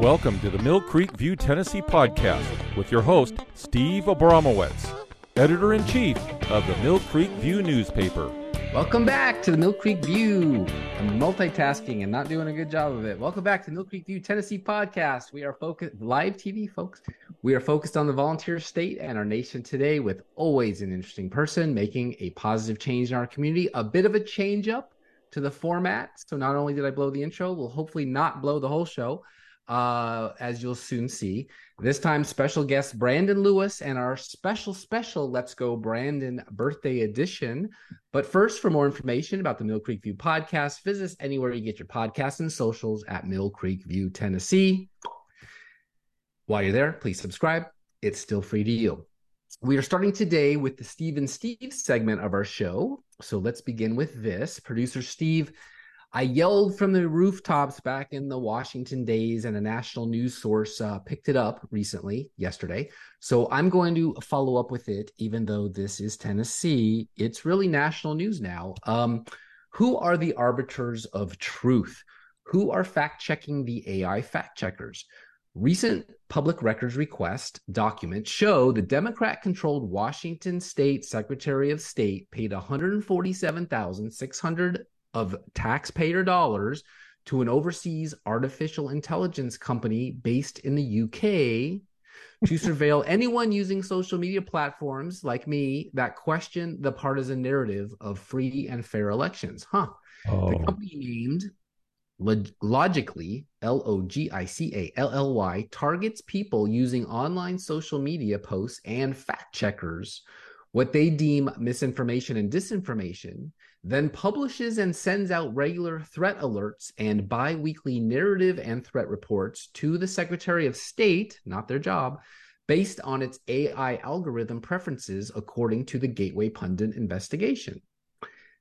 Welcome to the Mill Creek View Tennessee podcast with your host, Steve Abramowitz, editor in chief of the Mill Creek View newspaper. Welcome back to the Mill Creek View. I'm multitasking and not doing a good job of it. Welcome back to the Mill Creek View Tennessee podcast. We are focused live TV, folks. We are focused on the volunteer state and our nation today with always an interesting person making a positive change in our community. A bit of a change up to the format. So not only did I blow the intro, we'll hopefully not blow the whole show uh, as you'll soon see. This time, special guest Brandon Lewis and our special, special Let's Go Brandon birthday edition. But first, for more information about the Mill Creek View podcast, visit us anywhere you get your podcasts and socials at Mill Creek View, Tennessee. While you're there, please subscribe. It's still free to you. We are starting today with the Steve and Steve segment of our show. So let's begin with this. Producer Steve I yelled from the rooftops back in the Washington days, and a national news source uh, picked it up recently, yesterday. So I'm going to follow up with it, even though this is Tennessee. It's really national news now. Um, who are the arbiters of truth? Who are fact checking the AI fact checkers? Recent public records request documents show the Democrat controlled Washington State Secretary of State paid 147,600 of taxpayer dollars to an overseas artificial intelligence company based in the UK to surveil anyone using social media platforms like me that question the partisan narrative of free and fair elections. Huh. Oh. The company named Log- Logically, L O G I C A L L Y, targets people using online social media posts and fact checkers what they deem misinformation and disinformation then publishes and sends out regular threat alerts and bi weekly narrative and threat reports to the Secretary of State, not their job, based on its AI algorithm preferences according to the Gateway Pundit investigation.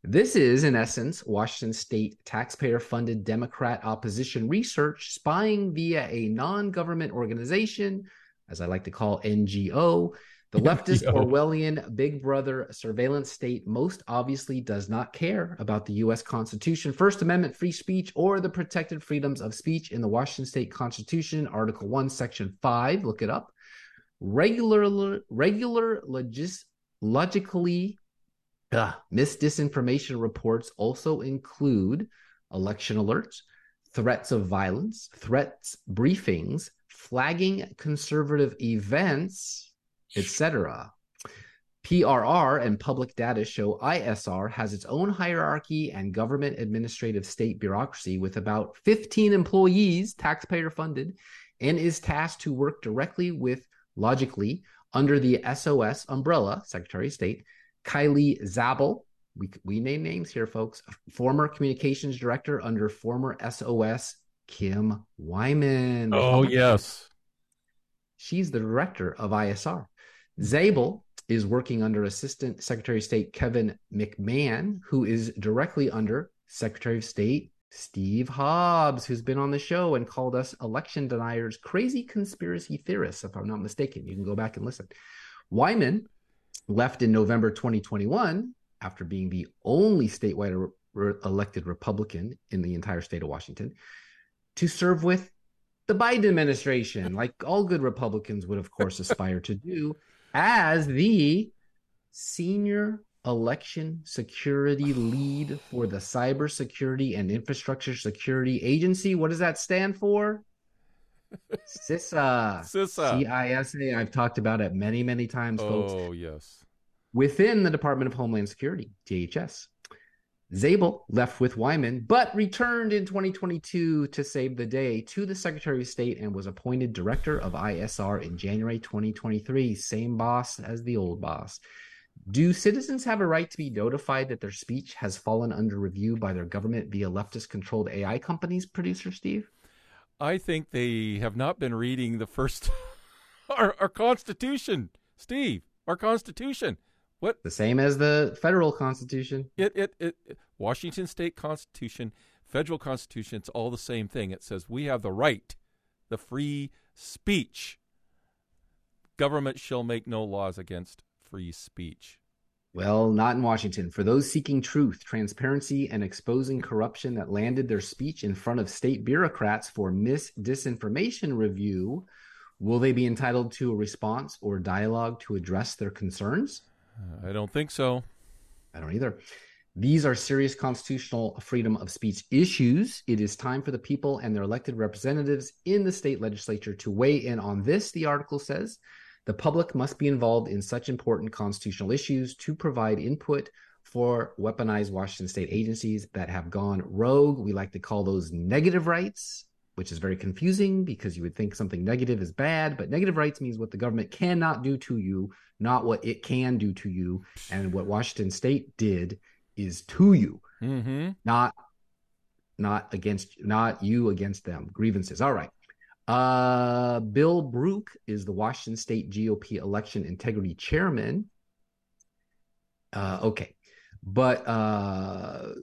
This is, in essence, Washington state taxpayer funded Democrat opposition research spying via a non government organization, as I like to call NGO, the leftist Orwellian Big Brother surveillance state most obviously does not care about the U.S. Constitution, First Amendment free speech, or the protected freedoms of speech in the Washington State Constitution, Article 1, Section 5. Look it up. Regular, regular logis, logically uh, misdisinformation reports also include election alerts, threats of violence, threats briefings, flagging conservative events etc. PRR and public data show ISR has its own hierarchy and government administrative state bureaucracy with about 15 employees, taxpayer funded, and is tasked to work directly with Logically under the SOS umbrella, Secretary of State, Kylie Zabel. We, we name names here, folks. Former communications director under former SOS, Kim Wyman. Oh, yes. She's the director of ISR. Zabel is working under Assistant Secretary of State Kevin McMahon, who is directly under Secretary of State Steve Hobbs, who's been on the show and called us election deniers, crazy conspiracy theorists, if I'm not mistaken. You can go back and listen. Wyman left in November 2021 after being the only statewide re- elected Republican in the entire state of Washington to serve with the Biden administration, like all good Republicans would, of course, aspire to do as the senior election security lead for the Cybersecurity and Infrastructure Security Agency. What does that stand for? CISA. CISA. CISA. I've talked about it many, many times, folks. Oh, yes. Within the Department of Homeland Security, DHS. Zabel left with Wyman, but returned in 2022 to save the day to the Secretary of State and was appointed director of ISR in January 2023. Same boss as the old boss. Do citizens have a right to be notified that their speech has fallen under review by their government via leftist controlled AI companies, producer Steve? I think they have not been reading the first, our, our Constitution, Steve, our Constitution. What the same as the federal constitution? It, it it Washington state constitution, federal constitution, it's all the same thing. It says we have the right, the free speech. Government shall make no laws against free speech. Well, not in Washington. For those seeking truth, transparency, and exposing corruption that landed their speech in front of state bureaucrats for mis disinformation review, will they be entitled to a response or dialogue to address their concerns? Uh, I don't think so. I don't either. These are serious constitutional freedom of speech issues. It is time for the people and their elected representatives in the state legislature to weigh in on this, the article says. The public must be involved in such important constitutional issues to provide input for weaponized Washington state agencies that have gone rogue. We like to call those negative rights, which is very confusing because you would think something negative is bad, but negative rights means what the government cannot do to you, not what it can do to you. And what Washington state did is to you, Mm-hmm. not not against not you against them. Grievances. All right. Uh, Bill Brook is the Washington State GOP election integrity chairman. Uh, okay, but uh,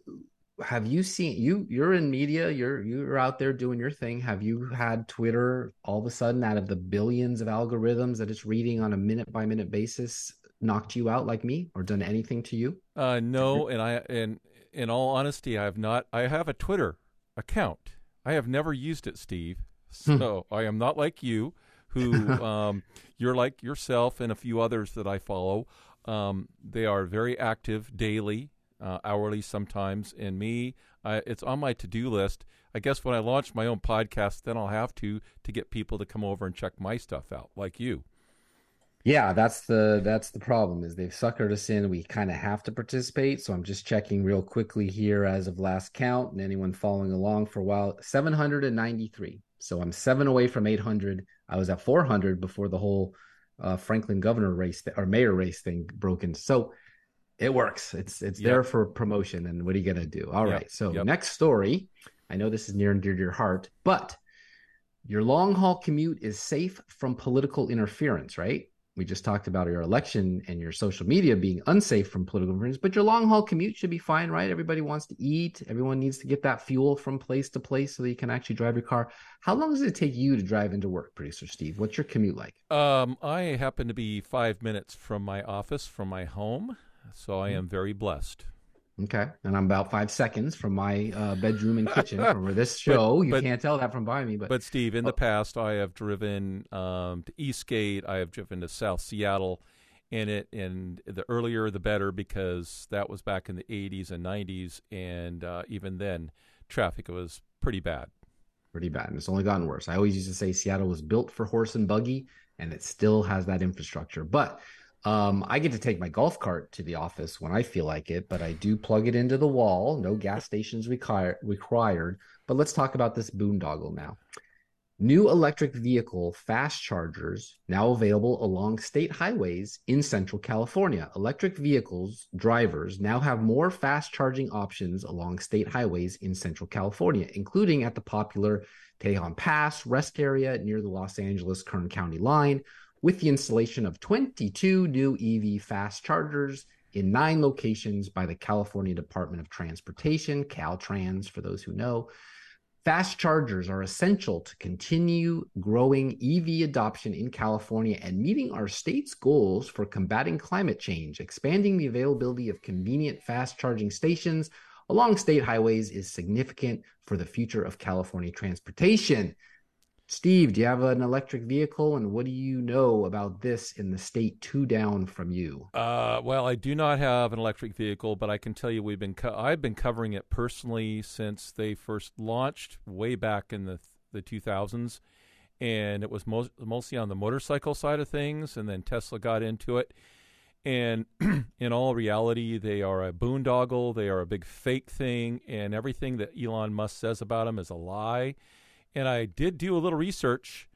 have you seen you? You're in media. You're you're out there doing your thing. Have you had Twitter all of a sudden out of the billions of algorithms that it's reading on a minute by minute basis knocked you out like me or done anything to you? Uh, no, and I and in all honesty, I have not. I have a Twitter account. I have never used it, Steve. Hmm. So I am not like you, who um, you're like yourself and a few others that I follow. Um, they are very active daily, uh, hourly sometimes. And me, I, it's on my to-do list. I guess when I launch my own podcast, then I'll have to to get people to come over and check my stuff out, like you. Yeah, that's the that's the problem is they've suckered us in. We kind of have to participate. So I'm just checking real quickly here as of last count and anyone following along for a while, 793. So I'm seven away from 800. I was at 400 before the whole uh, Franklin governor race th- or mayor race thing broke in. So it works. It's it's Yep. there for promotion. And what are you gonna do? All Yep, right. So yep. next story. I know this is near and dear to your heart, but your long haul commute is safe from political interference, right? We just talked about your election and your social media being unsafe from political interference, but your long haul commute should be fine, right? Everybody wants to eat. Everyone needs to get that fuel from place to place so that you can actually drive your car. How long does it take you to drive into work, producer Steve? What's your commute like? Um, I happen to be five minutes from my office, from my home, so I am very blessed. Okay. And I'm about five seconds from my uh, bedroom and kitchen from this show. you but- can't tell that from behind me, but, But Steve, in Oh. the past, I have driven um, to Eastgate. I have driven to South Seattle, and it and the earlier the better because that was back in the 80s and 90s, and uh, even then, traffic was pretty bad. pretty bad. And it's only gotten worse. I always used to say Seattle was built for horse and buggy, and it still has that infrastructure. But um, I get to take my golf cart to the office when I feel like it, but I do plug it into the wall. No gas stations require, required. But let's talk about this boondoggle now. New electric vehicle fast chargers now available along state highways in Central California. Electric vehicles drivers now have more fast charging options along state highways in Central California, including at the popular Tejon Pass rest area near the Los Angeles Kern County line, with the installation of 22 new EV fast chargers in nine locations by the California Department of Transportation, Caltrans, for those who know. Fast chargers are essential to continue growing EV adoption in California and meeting our state's goals for combating climate change. Expanding the availability of convenient fast charging stations along state highways is significant for the future of California transportation. Steve, do you have an electric vehicle and what do you know about this in the state two down from you? Uh, well, I do not have an electric vehicle, but I can tell you we've been co- I've been covering it personally since they first launched way back in the the 2000s, and it was most, mostly on the motorcycle side of things, and then Tesla got into it. And in all reality, they are a boondoggle. They are a big fake thing, and everything that Elon Musk says about them is a lie. And I did do a little research.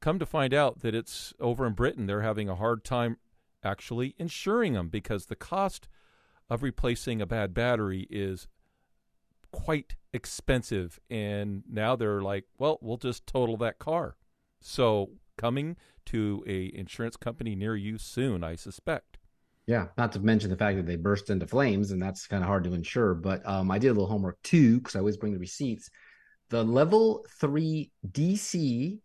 Come to find out that it's over in Britain, they're having a hard time actually insuring them because the cost of replacing a bad battery is quite expensive. And now they're like, well, we'll just total that car. So coming to a insurance company near you soon, I suspect. Yeah, not to mention the fact that they burst into flames, and that's kind of hard to insure. But um, I did a little homework too, because I always bring the receipts. The level three DC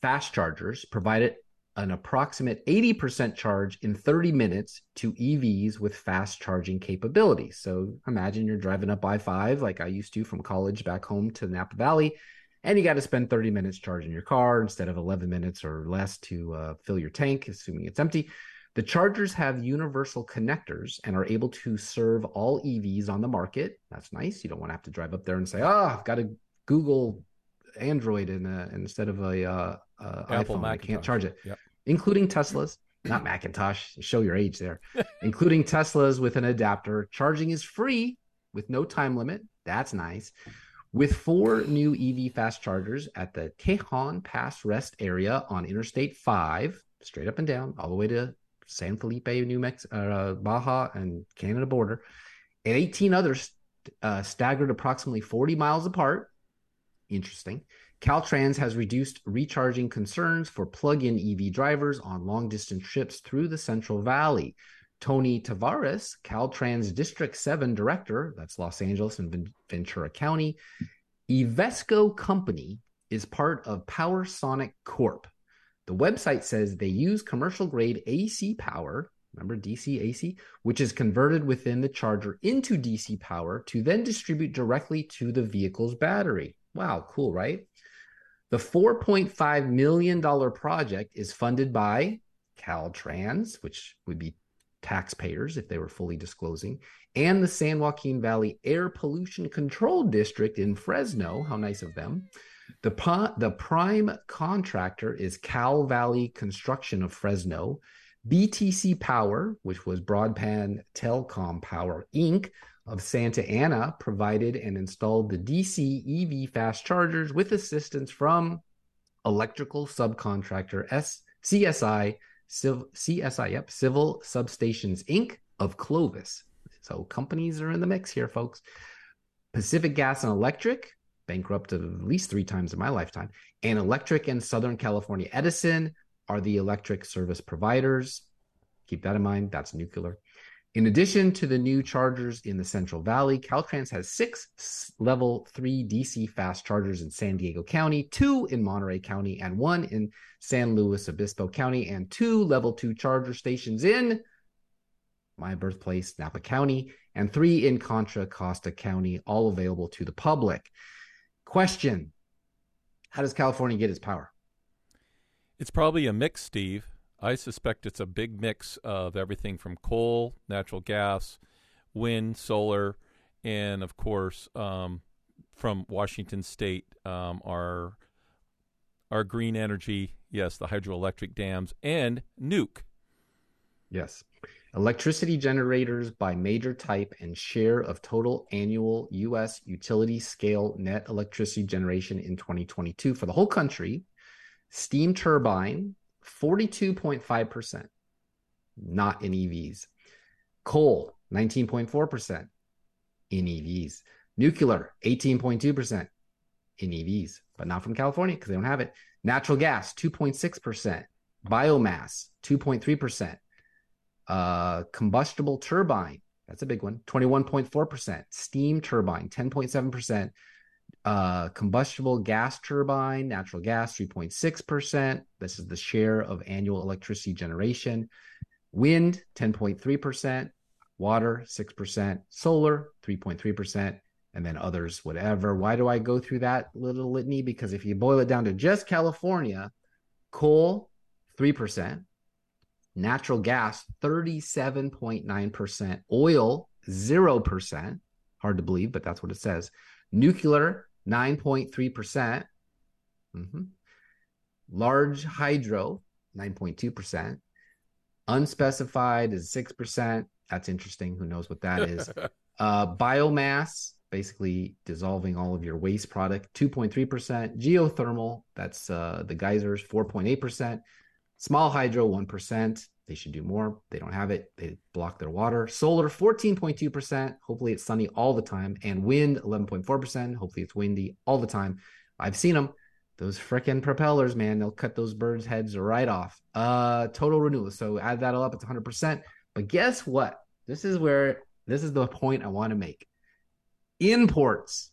fast chargers provided an approximate 80% charge in 30 minutes to EVs with fast charging capabilities. So imagine you're driving up I 5 like I used to from college back home to Napa Valley, and you got to spend 30 minutes charging your car instead of 11 minutes or less to uh, fill your tank, assuming it's empty. The chargers have universal connectors and are able to serve all EVs on the market. That's nice. You don't want to have to drive up there and say, "Oh, I've got to Google Android in a, instead of a uh, uh, iPhone. I can't charge it." Yep. Including Teslas, not Macintosh. Show your age there. including Teslas with an adapter. Charging is free with no time limit. That's nice. With four new EV fast chargers at the Tejon Pass Rest area on Interstate 5, straight up and down, all the way to San Felipe, New Mexico, uh, Baja, and Canada border, and 18 others uh, staggered approximately 40 miles apart. Interesting. Caltrans has reduced recharging concerns for plug in EV drivers on long distance trips through the Central Valley. Tony Tavares, Caltrans District 7 Director, that's Los Angeles and Ventura County. Evesco Company is part of PowerSonic Corp, the website says they use commercial grade AC power, remember DC AC, which is converted within the charger into DC power to then distribute directly to the vehicle's battery. Wow, cool, right? The $4.5 million project is funded by Caltrans, which would be taxpayers if they were fully disclosing, and the San Joaquin Valley Air Pollution Control District in Fresno. How nice of them. The, the prime contractor is Cal Valley Construction of Fresno. BTC Power, which was Broadband Telecom Power Inc. of Santa Ana, provided and installed the DC EV fast chargers with assistance from electrical subcontractor S- CSI, Civ- CSI, yep, Civil Substations Inc. of Clovis. So companies are in the mix here, folks. Pacific Gas and Electric, bankrupt at least three times in my lifetime. And Electric and Southern California Edison are the electric service providers. Keep that in mind. That's nuclear. In addition to the new chargers in the Central Valley, Caltrans has six level three DC fast chargers in San Diego County, two in Monterey County, and one in San Luis Obispo County, and two level two charger stations in my birthplace, Napa County, and three in Contra Costa County, all available to the public. Question How does California get its power? It's probably a mix, Steve. I suspect it's a big mix of everything from coal, natural gas, wind, solar, and of course, um, from Washington State, um, our our green energy, yes, the hydroelectric dams, and nuke. Yes. Electricity generators by major type and share of total annual U.S. utility scale net electricity generation in 2022 for the whole country. Steam turbine, 42.5%, not in EVs. Coal, 19.4% in EVs. Nuclear, 18.2% in EVs, but not from California because they don't have it. Natural gas, 2.6%. Biomass, 2.3% uh, combustible turbine, that's a big one, 21.4%. Steam turbine, 10.7%. Uh, combustible gas turbine, natural gas, 3.6%. This is the share of annual electricity generation. Wind, 10.3%. Water, 6%. Solar, 3.3%. And then others, whatever. Why do I go through that little litany? Because if you boil it down to just California, coal, 3%, natural gas 37.9%, oil 0%, hard to believe, but that's what it says. Nuclear 9.3%, percent mm-hmm. large hydro 9.2%, unspecified is 6%. That's interesting. Who knows what that is? uh, biomass, basically dissolving all of your waste product, 2.3%. Geothermal, that's uh, the geysers, 4.8%. Small hydro, 1%. They should do more. They don't have it. They block their water. Solar, 14.2%. Hopefully it's sunny all the time. And wind, 11.4%. Hopefully it's windy all the time. I've seen them. Those freaking propellers, man, they'll cut those birds' heads right off. Uh, total renewal. So add that all up, it's 100%. But guess what? This is where, this is the point I want to make. Imports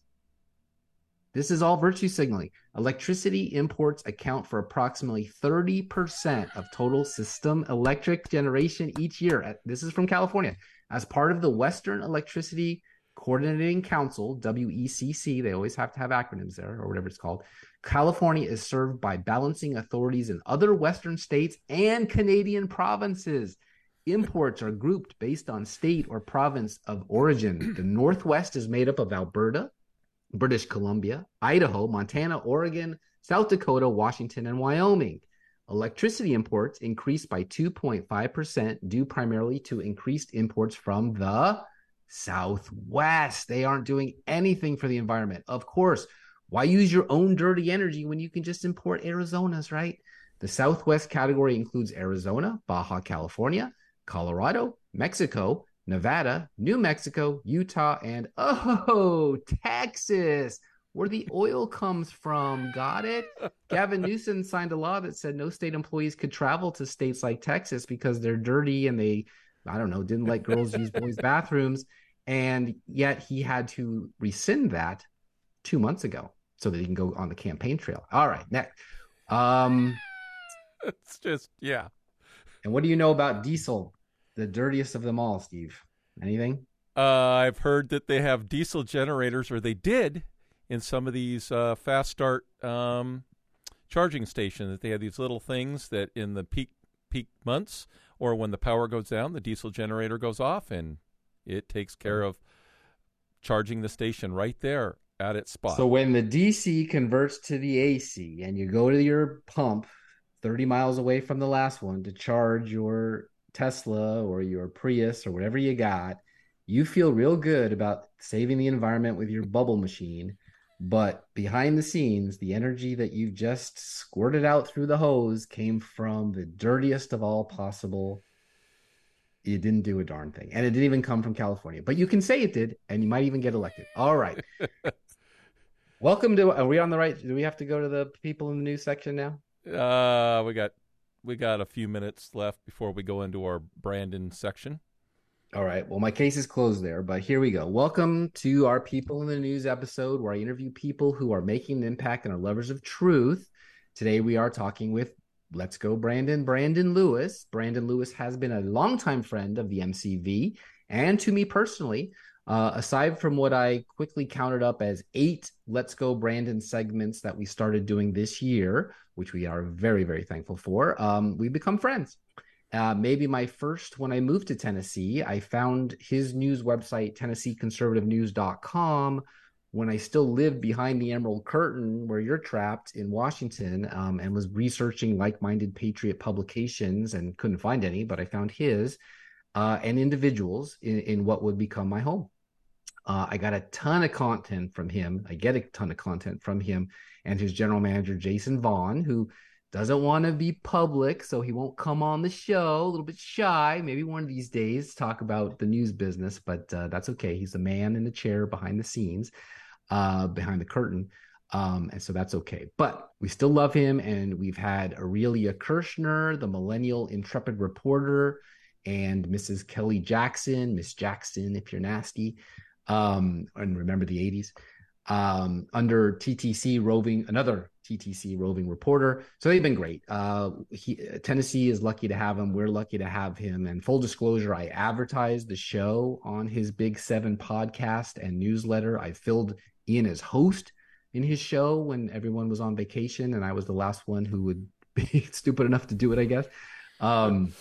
This is all virtue signaling. Electricity imports account for approximately 30% of total system electric generation each year. This is from California. As part of the Western Electricity Coordinating Council, WECC, they always have to have acronyms there or whatever it's called. California is served by balancing authorities in other Western states and Canadian provinces. Imports are grouped based on state or province of origin. The Northwest is made up of Alberta, British Columbia, Idaho, Montana, Oregon, South Dakota, Washington, and Wyoming. Electricity imports increased by 2.5% due primarily to increased imports from the Southwest. They aren't doing anything for the environment. Of course, why use your own dirty energy when you can just import Arizona's, right? The Southwest category includes Arizona, Baja California, Colorado, Mexico, Nevada, New Mexico, Utah, and oh, Texas, where the oil comes from. Got it? Gavin Newsom signed a law that said no state employees could travel to states like Texas because they're dirty and they, I don't know, didn't let girls use boys' bathrooms. And yet he had to rescind that two months ago so that he can go on the campaign trail. All right, next. Um, it's just, yeah. And what do you know about diesel? The dirtiest of them all, Steve? Anything? Uh, I've heard that they have diesel generators, or they did, in some of these uh, fast start um, charging stations. That they have these little things that in the peak peak months, or when the power goes down, the diesel generator goes off, and it takes care of charging the station right there at its spot. So when the DC converts to the AC, and you go to your pump 30 miles away from the last one to charge your Tesla or your Prius or whatever you got, you feel real good about saving the environment with your bubble machine. But behind the scenes, the energy that you've just squirted out through the hose came from the dirtiest of all possible. You didn't do a darn thing. And it didn't even come from California. But you can say it did, and you might even get elected. All right. Welcome to are we on the right? Do we have to go to the people in the news section now? Uh we got we got a few minutes left before we go into our Brandon section. All right. Well, my case is closed there, but here we go. Welcome to our People in the News episode where I interview people who are making an impact and are lovers of truth. Today we are talking with Let's Go Brandon, Brandon Lewis. Brandon Lewis has been a longtime friend of the MCV and to me personally. Uh, aside from what I quickly counted up as eight Let's Go Brandon segments that we started doing this year, which we are very, very thankful for, um, we become friends. Uh, maybe my first when I moved to Tennessee, I found his news website, TennesseeConservativeNews.com, when I still lived behind the Emerald Curtain, where you're trapped in Washington, um, and was researching like minded patriot publications and couldn't find any, but I found his uh, and individuals in, in what would become my home. Uh, I got a ton of content from him. I get a ton of content from him and his general manager, Jason Vaughn, who doesn't want to be public, so he won't come on the show. A little bit shy. Maybe one of these days talk about the news business, but uh, that's okay. He's the man in the chair behind the scenes, uh, behind the curtain. Um, and so that's okay. But we still love him. And we've had Aurelia Kirschner, the millennial intrepid reporter, and Mrs. Kelly Jackson, Miss Jackson, if you're nasty um, and remember the 80s um, under TTC roving, another TTC roving reporter. So they've been great. Uh, he, Tennessee is lucky to have him. We're lucky to have him. And full disclosure, I advertised the show on his Big Seven podcast and newsletter. I filled in as host in his show when everyone was on vacation, and I was the last one who would be stupid enough to do it, I guess. Um,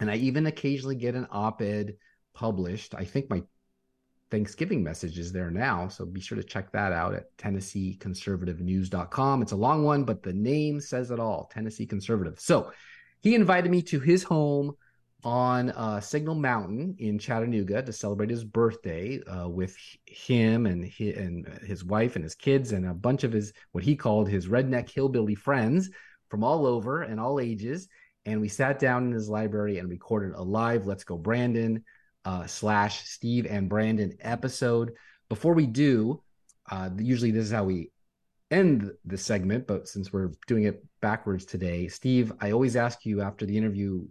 and I even occasionally get an op-ed published. I think my Thanksgiving messages there now. So be sure to check that out at TennesseeConservativeNews.com. It's a long one, but the name says it all Tennessee Conservative. So he invited me to his home on uh, Signal Mountain in Chattanooga to celebrate his birthday uh, with him and and his wife and his kids and a bunch of his what he called his redneck hillbilly friends from all over and all ages. And we sat down in his library and recorded a live Let's Go Brandon uh, slash Steve and Brandon episode. Before we do, uh, usually this is how we end the segment, but since we're doing it backwards today, Steve, I always ask you after the interview,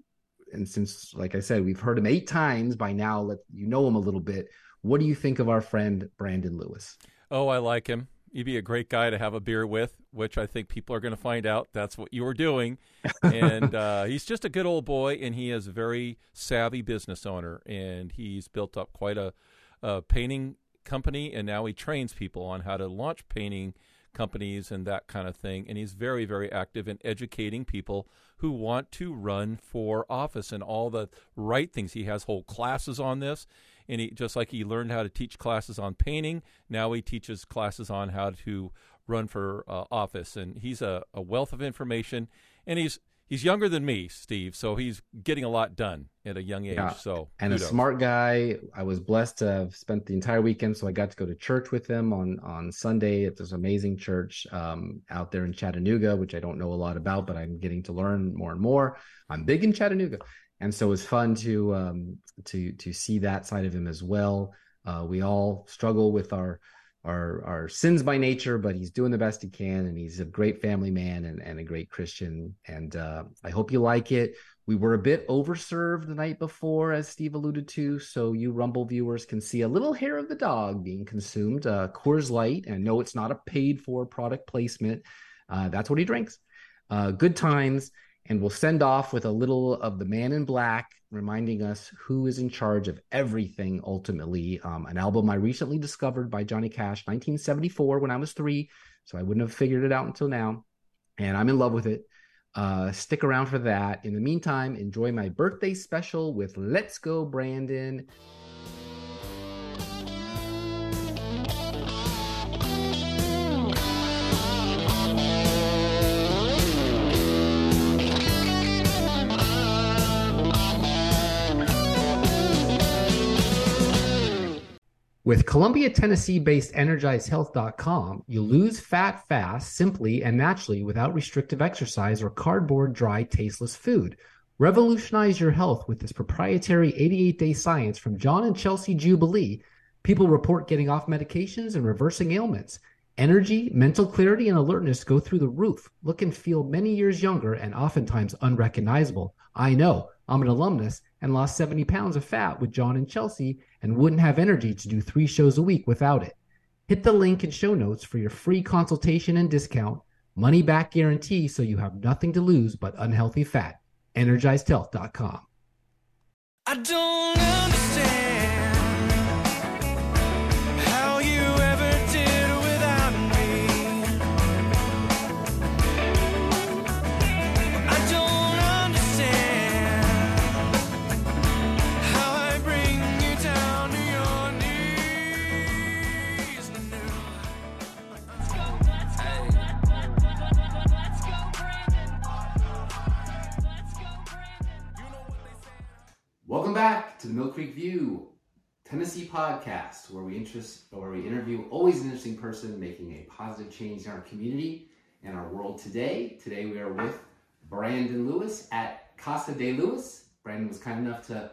and since, like I said, we've heard him eight times by now, let you know him a little bit. What do you think of our friend Brandon Lewis? Oh, I like him. You'd be a great guy to have a beer with, which I think people are going to find out that's what you were doing. And uh, he's just a good old boy, and he is a very savvy business owner, and he's built up quite a, a painting company, and now he trains people on how to launch painting companies and that kind of thing. And he's very, very active in educating people who want to run for office and all the right things. He has whole classes on this. And he, just like he learned how to teach classes on painting, now he teaches classes on how to run for uh, office. And he's a, a wealth of information. And he's he's younger than me, Steve, so he's getting a lot done at a young age. Yeah. So and kudos. a smart guy. I was blessed to have spent the entire weekend, so I got to go to church with him on on Sunday at this amazing church um, out there in Chattanooga, which I don't know a lot about, but I'm getting to learn more and more. I'm big in Chattanooga, and so it was fun to um, to to see that side of him as well. Uh, we all struggle with our are are sins by nature, but he's doing the best he can, and he's a great family man and, and a great Christian. And uh, I hope you like it. We were a bit overserved the night before, as Steve alluded to, so you Rumble viewers can see a little hair of the dog being consumed. Uh, Coors Light, and no, it's not a paid for product placement. Uh, that's what he drinks. Uh, good times, and we'll send off with a little of the Man in Black reminding us who is in charge of everything ultimately. Um, an album I recently discovered by Johnny Cash, 1974, when I was three. So I wouldn't have figured it out until now. And I'm in love with it. Uh, stick around for that. In the meantime, enjoy my birthday special with Let's Go Brandon. With Columbia, Tennessee based EnergizedHealth.com, you lose fat fast, simply and naturally without restrictive exercise or cardboard, dry, tasteless food. Revolutionize your health with this proprietary 88 day science from John and Chelsea Jubilee. People report getting off medications and reversing ailments. Energy, mental clarity, and alertness go through the roof. Look and feel many years younger and oftentimes unrecognizable. I know. I'm an alumnus and lost 70 pounds of fat with John and Chelsea and wouldn't have energy to do three shows a week without it. Hit the link in show notes for your free consultation and discount, money back guarantee so you have nothing to lose but unhealthy fat. EnergizedHealth.com. I don't understand. Welcome back to the Mill Creek View Tennessee podcast, where we interest where we interview always an interesting person making a positive change in our community and our world today. Today we are with Brandon Lewis at Casa de Lewis. Brandon was kind enough to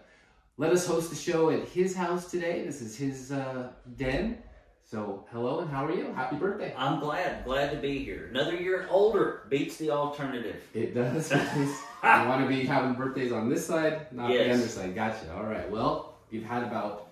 let us host the show at his house today. This is his uh, den. So, hello and how are you? Happy birthday. I'm glad, glad to be here. Another year older beats the alternative. It does. I want to be having birthdays on this side, not yes. the other side. Gotcha. All right. Well, you've had about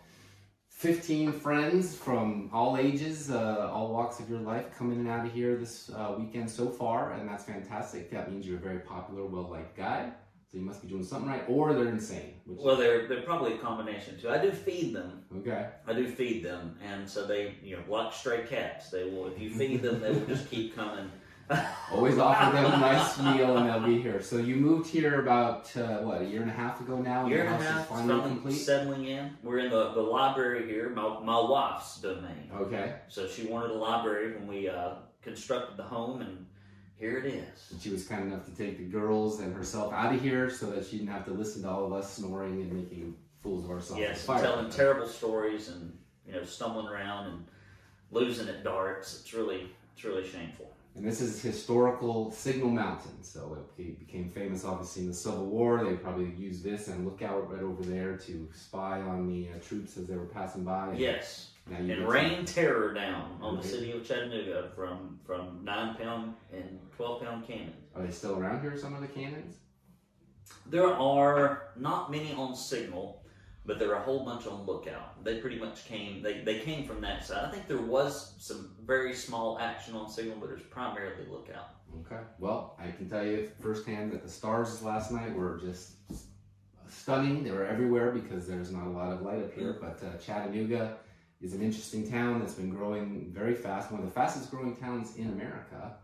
15 friends from all ages, uh, all walks of your life coming in and out of here this uh, weekend so far, and that's fantastic. That means you're a very popular, well liked guy. So you must be doing something right, or they're insane. well, they're they're probably a combination too. I do feed them. Okay. I do feed them, and so they you know like stray cats. They will if you feed them, they will just keep coming. Always offer them a nice meal, and they'll be here. So you moved here about uh, what a year and a half ago now. Year and a half, finally settling in. We're in the, the library here, my my wife's domain. Okay. So she wanted a library when we uh, constructed the home and here it is. And she was kind enough to take the girls and herself out of here so that she didn't have to listen to all of us snoring and making fools of ourselves. Yes, telling terrible stories and you know stumbling around and losing at darts. It's really it's really shameful. And this is historical Signal Mountain. So it became famous, obviously, in the Civil War. They probably used this and lookout right over there to spy on the uh, troops as they were passing by. Yes and rain terror down on the city of Chattanooga from from nine pound and twelve pound cannons. Are they still around here? Some of the cannons? There are not many on signal. but there are a whole bunch on lookout. They pretty much came. They, they came from that side. I think there was some very small action on signal, but it's primarily lookout. Okay. Well, I can tell you firsthand that the stars last night were just stunning. They were everywhere because there's not a lot of light up here. But uh, Chattanooga is an interesting town that's been growing very fast, one of the fastest growing towns in America.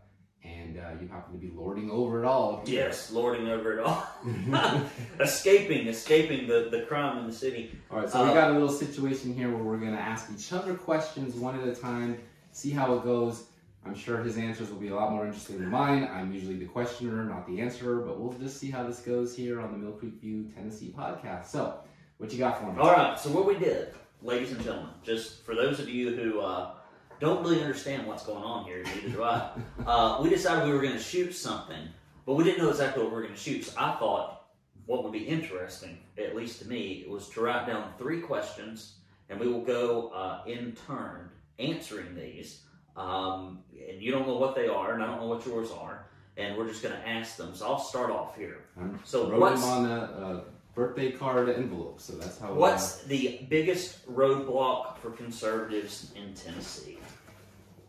And uh, you happen to be lording over it all. Yes, lording over it all, escaping, escaping the, the crime in the city. All right, so we Uh, got a little situation here where we're going to ask each other questions one at a time, see how it goes. I'm sure his answers will be a lot more interesting than mine. I'm usually the questioner, not the answerer, but we'll just see how this goes here on the Mill Creek View Tennessee podcast. So, what you got for me? All right, so what we did, ladies and gentlemen, just for those of you who uh, don't really understand what's going on here, neither do I, uh, we decided we were going to shoot something, but we didn't know exactly what we were going to shoot. So I thought what would be interesting, at least to me, was to write down three questions, and we will go uh, in turn answering these. Um, and you don't know what they are, and I don't know what yours are, and we're just going to ask them. So I'll start off here. I'm So what's- them on a, a birthday card envelope, so that's how. What's the biggest roadblock for conservatives in Tennessee?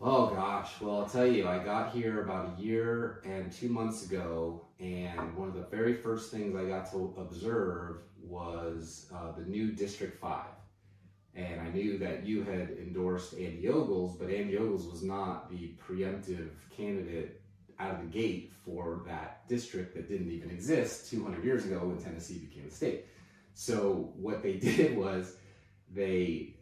Uh, oh gosh, well I'll tell you, I got here about a year and two months ago, and one of the very first things I got to observe was uh, the new District Five. And I knew that you had endorsed Andy Ogles, but Andy Ogles was not the preemptive candidate out of the gate for that district that didn't even exist 200 years ago when Tennessee became a state. So what they did was they,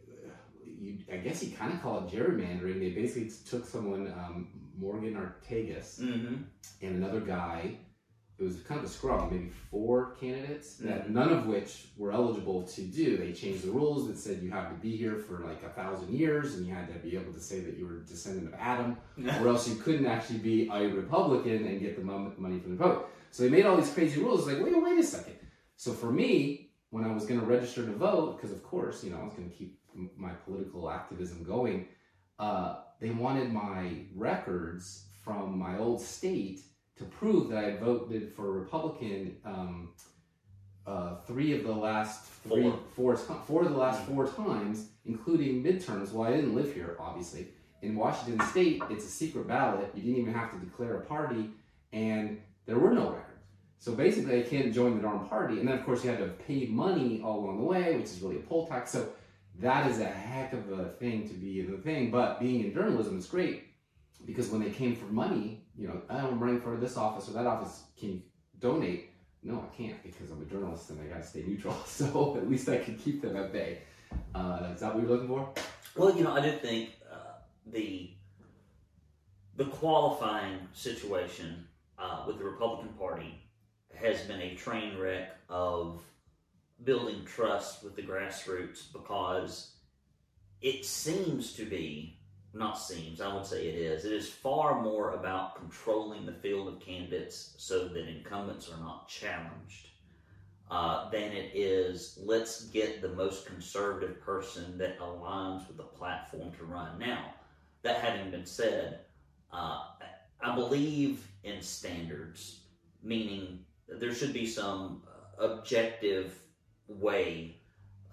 you, I guess you kind of call it gerrymandering. They basically took someone, um, Morgan Ortagus, Mm-hmm. and another guy. It was kind of a scrum, maybe four candidates, that Mhm. none of which were eligible to do. They changed the rules that said you had to be here for like a thousand years, and you had to be able to say that you were a descendant of Adam, or else you couldn't actually be a Republican and get the money from the vote. So they made all these crazy rules. Like, wait, wait a second. So for me, when I was going to register to vote, because of course, you know, I was going to keep my political activism going, uh, they wanted my records from my old state to prove that I voted for a Republican um, uh, three of the last three, Four. four, four of the last four times, including midterms. Well, I didn't live here, obviously. In Washington State, it's a secret ballot. You didn't even have to declare a party, and there were no records. So basically, I can't join the darn party. And then, of course, you had to pay money all along the way, which is really a poll tax. So that is a heck of a thing to be the thing. But being in journalism is great because when they came for money, you know, I'm running for this office or that office. Can you donate? No, I can't because I'm a journalist and I got to stay neutral. So at least I can keep them at bay. Uh, is that what you're looking for? Well, you know, I did think uh, the the qualifying situation uh, with the Republican Party has been a train wreck of building trust with the grassroots because it seems to be not seems i would say it is it is far more about controlling the field of candidates so that incumbents are not challenged uh, than it is let's get the most conservative person that aligns with the platform to run. Now, that having been said, uh, I believe in standards, meaning there should be some objective way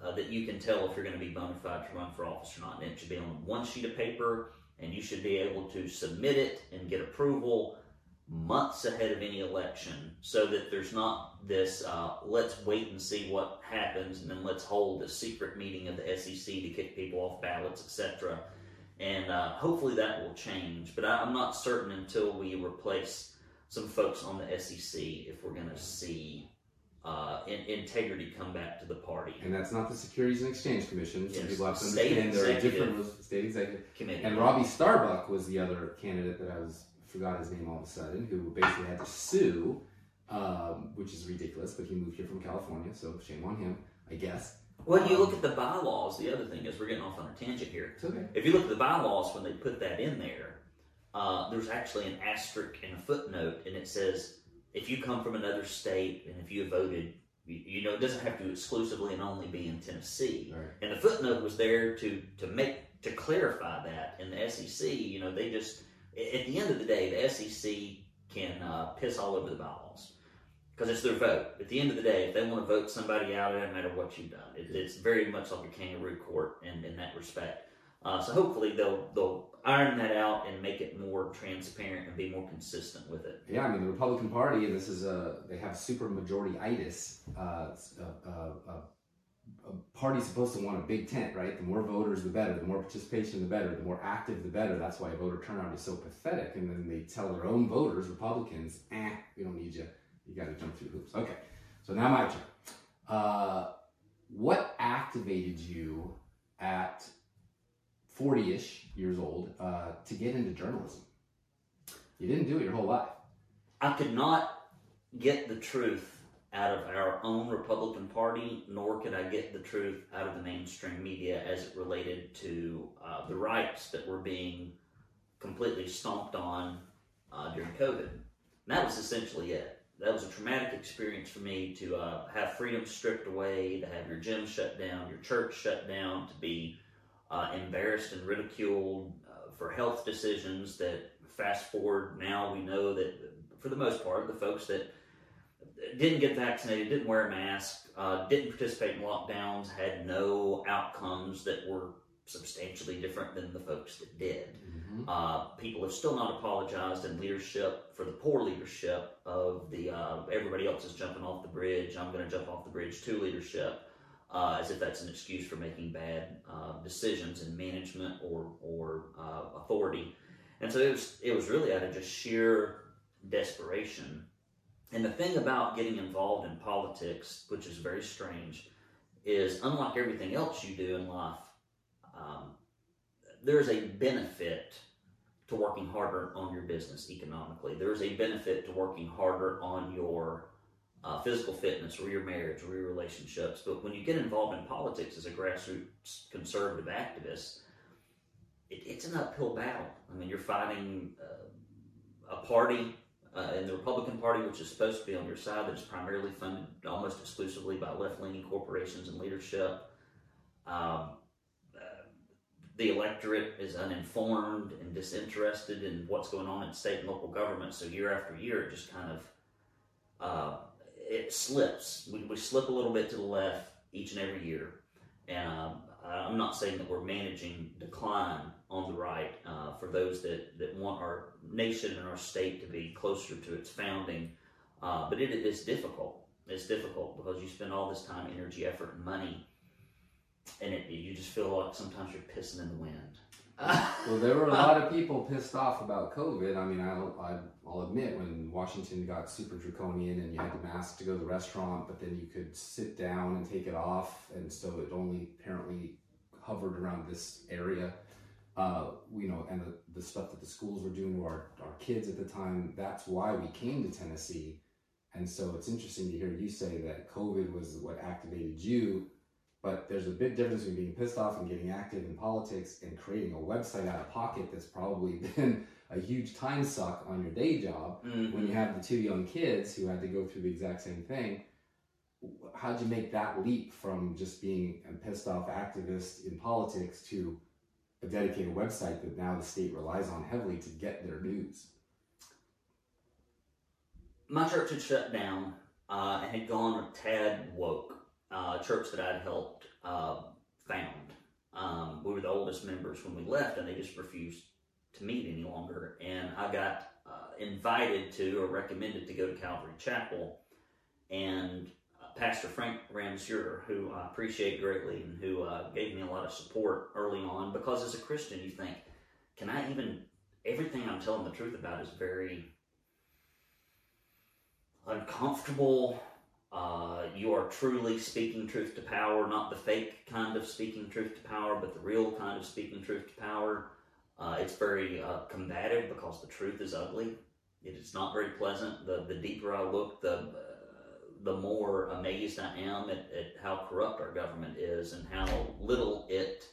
uh, that you can tell if you're going to be bona fide to run for office or not. And it should be on one sheet of paper, and you should be able to submit it and get approval months ahead of any election so that there's not this uh, let's wait and see what happens and then let's hold a secret meeting of the SEC to kick people off ballots, etc. And uh, hopefully that will change. But I, I'm not certain until we replace some folks on the SEC if we're going to see uh, in, integrity come back to the party And that's not the Securities and Exchange Commission. So Yes, people have to state understand there are different state executive. committee. And Robbie Starbuck was the other candidate that I was forgot his name all of a sudden, who basically had to sue, um, which is ridiculous. But he moved here from California, so shame on him, I guess. Well, you look at the bylaws. The other thing is we're getting off on a tangent here. It's okay. If you look at the bylaws when they put that in there, uh, there's actually an asterisk and a footnote, and it says if you come from another state and if you have voted, you, you know, it doesn't have to exclusively and only be in Tennessee. Right. And the footnote was there to to make to clarify that. In the SEC, you know, they just at the end of the day, the SEC can uh, piss all over the bylaws. because it's their vote. At the end of the day, if they want to vote somebody out, it doesn't matter what you've done. It, it's very much like a kangaroo court in, in that respect. Uh, so hopefully they'll they'll iron that out and make it more transparent and be more consistent with it. Yeah, I mean the Republican Party, and this is a they have super majority itis. Uh, a, a, a party's supposed to want a big tent, right? The more voters, the better. The more participation, the better. The more active, the better. That's why voter turnout is so pathetic. And then they tell their own voters, Republicans, "Eh, we don't need you. You got to jump through hoops." Okay, so now my turn. Uh, what activated you at 40 ish years old uh, to get into journalism. You didn't do it your whole life. I could not get the truth out of our own Republican Party, nor could I get the truth out of the mainstream media as it related to uh, the rights that were being completely stomped on uh, during COVID. And that was essentially it. That was a traumatic experience for me to uh, have freedom stripped away, to have your gym shut down, your church shut down, to be uh, embarrassed and ridiculed uh, for health decisions that fast forward now we know that for the most part the folks that didn't get vaccinated didn't wear a mask uh, didn't participate in lockdowns had no outcomes that were substantially different than the folks that did. Mm-hmm. uh, people have still not apologized in leadership for the poor leadership of the uh, everybody else is jumping off the bridge. I'm going to jump off the bridge to leadership uh, as if that's an excuse for making bad uh, decisions in management or or uh, authority. And so it was it was really out of just sheer desperation. And the thing about getting involved in politics, which is very strange, is unlike everything else you do in life, um, there's a benefit to working harder on your business economically. There's a benefit to working harder on your uh, physical fitness or your marriage or your relationships. But when you get involved in politics as a grassroots conservative activist, it, it's an uphill battle. I mean, you're fighting uh, a party uh, in the Republican Party, which is supposed to be on your side, that is primarily funded almost exclusively by left leaning corporations and leadership. Um, uh, the electorate is uninformed and disinterested in what's going on in state and local government. So year after year, it just kind of uh, it slips. We, we slip a little bit to the left each and every year. And um, I'm not saying that we're managing decline on the right uh, for those that, that want our nation and our state to be closer to its founding. Uh, but it is difficult. It's difficult because you spend all this time, energy, effort, and money, and it, you just feel like sometimes you're pissing in the wind well, there were a lot of people pissed off about COVID. I mean, I'll, I'll admit when Washington got super draconian and you had to mask to go to the restaurant, but then you could sit down and take it off, and so it only apparently hovered around this area. Uh, you know, and the, the stuff that the schools were doing to our, our kids at the time, that's why we came to Tennessee. And so it's interesting to hear you say that COVID was what activated you but there's a big difference between being pissed off and getting active in politics and creating a website out of pocket that's probably been a huge time suck on your day job mm-hmm. when you have the two young kids who had to go through the exact same thing. How'd you make that leap from just being a pissed off activist in politics to a dedicated website that now the state relies on heavily to get their news? My church had shut down uh, and had gone a tad woke uh, church that I'd helped uh, found. Um, we were the oldest members when we left, and they just refused to meet any longer. And I got uh, invited to or recommended to go to Calvary Chapel, and uh, Pastor Frank Ramseur, who I appreciate greatly and who uh, gave me a lot of support early on, because as a Christian, you think, can I even? Everything I'm telling the truth about is very uncomfortable uh, you are truly speaking truth to power, not the fake kind of speaking truth to power, but the real kind of speaking truth to power. Uh, it's very uh, combative because the truth is ugly. It is not very pleasant. The the deeper I look, the uh, the more amazed I am at, at how corrupt our government is and how little it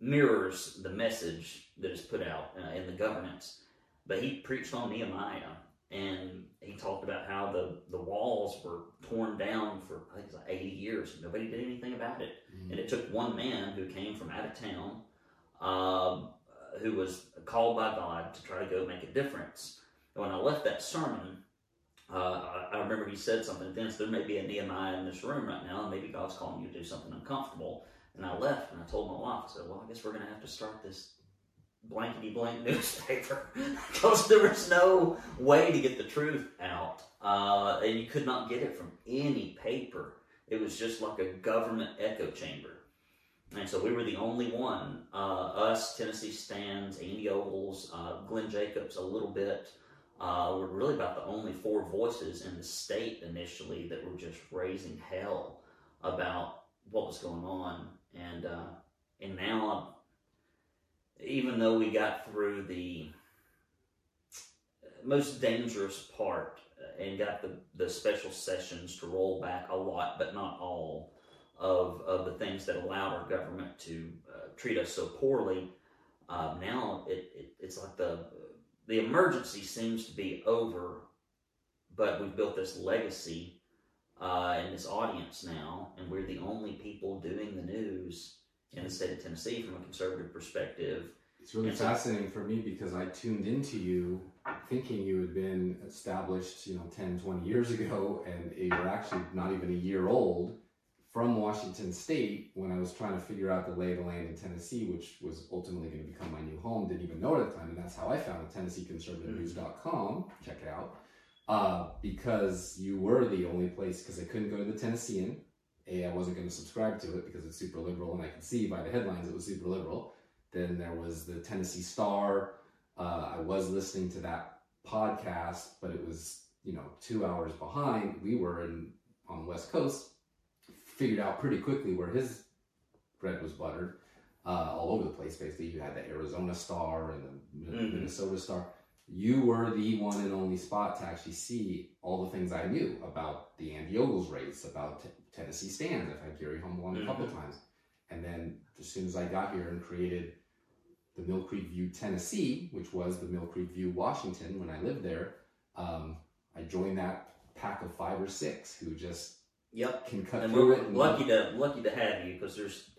mirrors the message that is put out uh, in the governance. But he preached on Nehemiah and he talked about how the, the walls were torn down for I think it was like 80 years. Nobody did anything about it, mm-hmm. and it took one man who came from out of town, um, who was called by God to try to go make a difference. And when I left that sermon, uh, I, I remember he said something. So there may be a Nehemiah in this room right now, and maybe God's calling you to do something uncomfortable. And I left, and I told my wife, I said, "Well, I guess we're going to have to start this blankety blank newspaper because there was no way to get the truth out, uh, and you could not get it from any paper. It was just like a government echo chamber." And so we were the only one, uh, us, Tennessee Stands, Andy Ogles, uh, Glenn Jacobs, a little bit. Uh, we're really about the only four voices in the state initially that were just raising hell about what was going on. And uh, and now, even though we got through the most dangerous part and got the, the special sessions to roll back a lot, but not all, of, of the things that allowed our government to uh, treat us so poorly. Uh, now it, it, it's like the the emergency seems to be over, but we've built this legacy uh, and this audience now, and we're the only people doing the news in the state of Tennessee from a conservative perspective. It's really And so- fascinating for me because I tuned into you thinking you had been established, you know, 10, 20 years ago, and you're actually not even a year old from Washington State when I was trying to figure out the lay of the land in Tennessee, which was ultimately going to become my new home. Didn't even know it at the time, and that's how I found it, TennesseeConservativeNews.com. Check it out. Uh, because you were the only place, because I couldn't go to the Tennessean. A, I wasn't going to subscribe to it because it's super liberal, and I could see by the headlines it was super liberal. Then there was the Tennessee Star. Uh, I was listening to that podcast, but it was you know two hours behind. We were in on the West Coast. Figured out pretty quickly where his bread was buttered. Uh, all over the place, basically. You had the Arizona Star and the Mhm. Minnesota Star. You were the one and only spot to actually see all the things I knew about the Andy Ogles race, about Tennessee stands. I've had Gary Humble on a couple times. And then as soon as I got here and created the Mill Creek View Tennessee, which was the Mill Creek View Washington when I lived there, um, I joined that pack of five or six who just Yep. can cut and through we're it. And lucky to lucky to have you because there's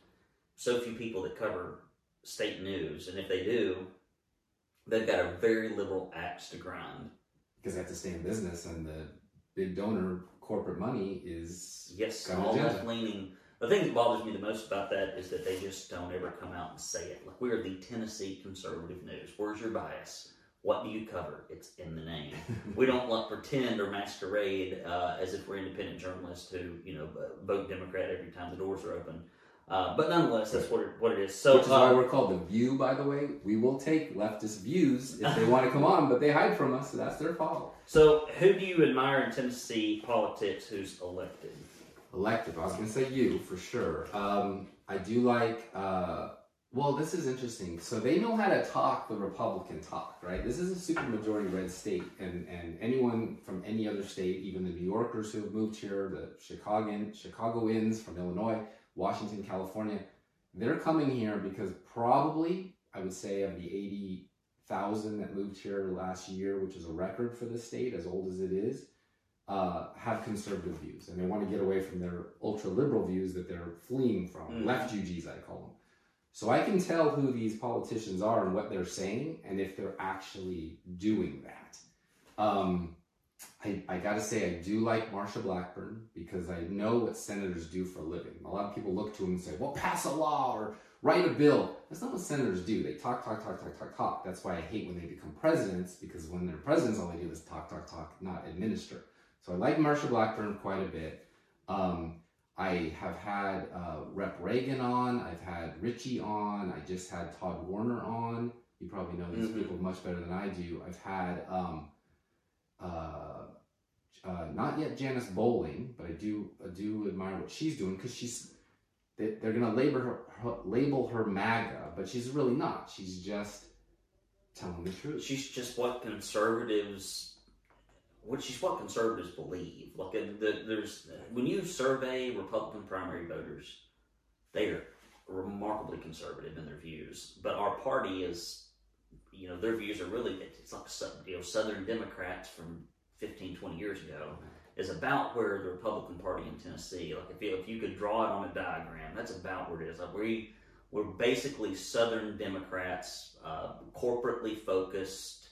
so few people that cover state news, and if they do, they've got a very liberal axe to grind. because they have to stay in business, and the big donor corporate money is Yes, all left leaning. The thing that bothers me the most about that is that they just don't ever come out and say it. Like we are the Tennessee conservative news. Where's your bias? What do you cover? It's in the name. we don't like pretend or masquerade uh, as if we're independent journalists who you know vote Democrat every time the doors are open. Uh, but nonetheless, that's what it, what it is. So Which is why uh, we're called the View, by the way. We will take leftist views if they want to come on, but they hide from us, so that's their fault. so who do you admire in Tennessee politics who's elected? Elective. I was going to say you for sure. Um, I do like. Uh, well, this is interesting. So they know how to talk the Republican talk, right? This is a supermajority red state, and and anyone from any other state, even the New Yorkers who have moved here, the Chicagoan Chicagoans from Illinois, Washington, California, they're coming here because probably I would say of the eighty thousand that moved here last year, which is a record for the state, as old as it is uh, have conservative views and they want to get away from their ultra liberal views that they're fleeing from. Left UGs, I call them. So I can tell who these politicians are and what they're saying and if they're actually doing that. Um, I, I gotta say, I do like Marsha Blackburn because I know what senators do for a living. A lot of people look to them and say, well, pass a law or write a bill. That's not what senators do. They talk, talk, talk, talk, talk, talk. That's why I hate when they become presidents because when they're presidents, all they do is talk, talk, talk, not administer. So I like Marsha Blackburn quite a bit. Um, I have had uh, Rep Reagan on. I've had Richie on. I just had Todd Warner on. You probably know these Mhm. people much better than I do. I've had um, uh, uh, not yet Janice Bowling, but I do I do admire what she's doing because she's they, they're gonna label her, her label her MAGA, but she's really not. She's just telling the truth. She's just what conservatives, what she's what conservatives believe. Like uh, the, there's when you survey Republican primary voters, they are remarkably conservative in their views. But our party is, you know, their views are really it's like you know Southern Democrats from 15, 20 years ago is about where the Republican Party in Tennessee. Like if you, if you could draw it on a diagram, that's about where it is. Like we we're basically Southern Democrats, uh, corporately focused,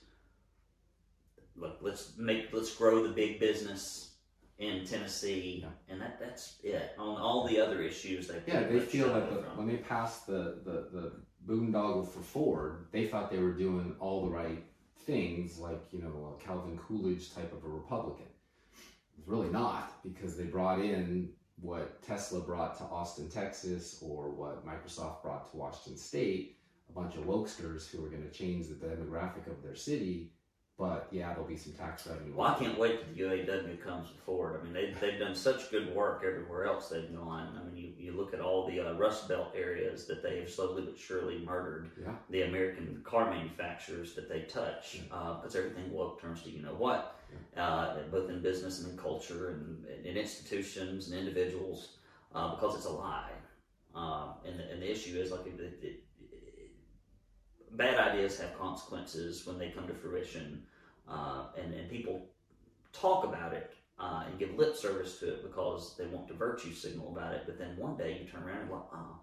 look, let's make let's grow the big business in Tennessee, Yeah. and that that's it. On all the other issues, they Yeah, they feel that the, when they pass the, the, the boondoggle for Ford, they thought they were doing all the right things, like, you know, a Calvin Coolidge type of a Republican. It's really not, because they brought in what Tesla brought to Austin, Texas, or what Microsoft brought to Washington State, a bunch of wokesters who are going to change the demographic of their city. But yeah, there'll be some tax revenue. Well, I can't wait till the UAW comes forward. I mean, they, they've done such good work everywhere else they've gone. I mean, you, you look at all the uh, Rust Belt areas that they have slowly but surely murdered, Yeah. the American car manufacturers that they touch, because everything woke turns to you know what, uh, both in business and in culture and in institutions and individuals, uh, because it's a lie. Um, and, the, and the issue is like it, it, bad ideas have consequences when they come to fruition, uh, and and people talk about it uh, and give lip service to it because they want to virtue signal about it. But then one day you turn around and go, oh,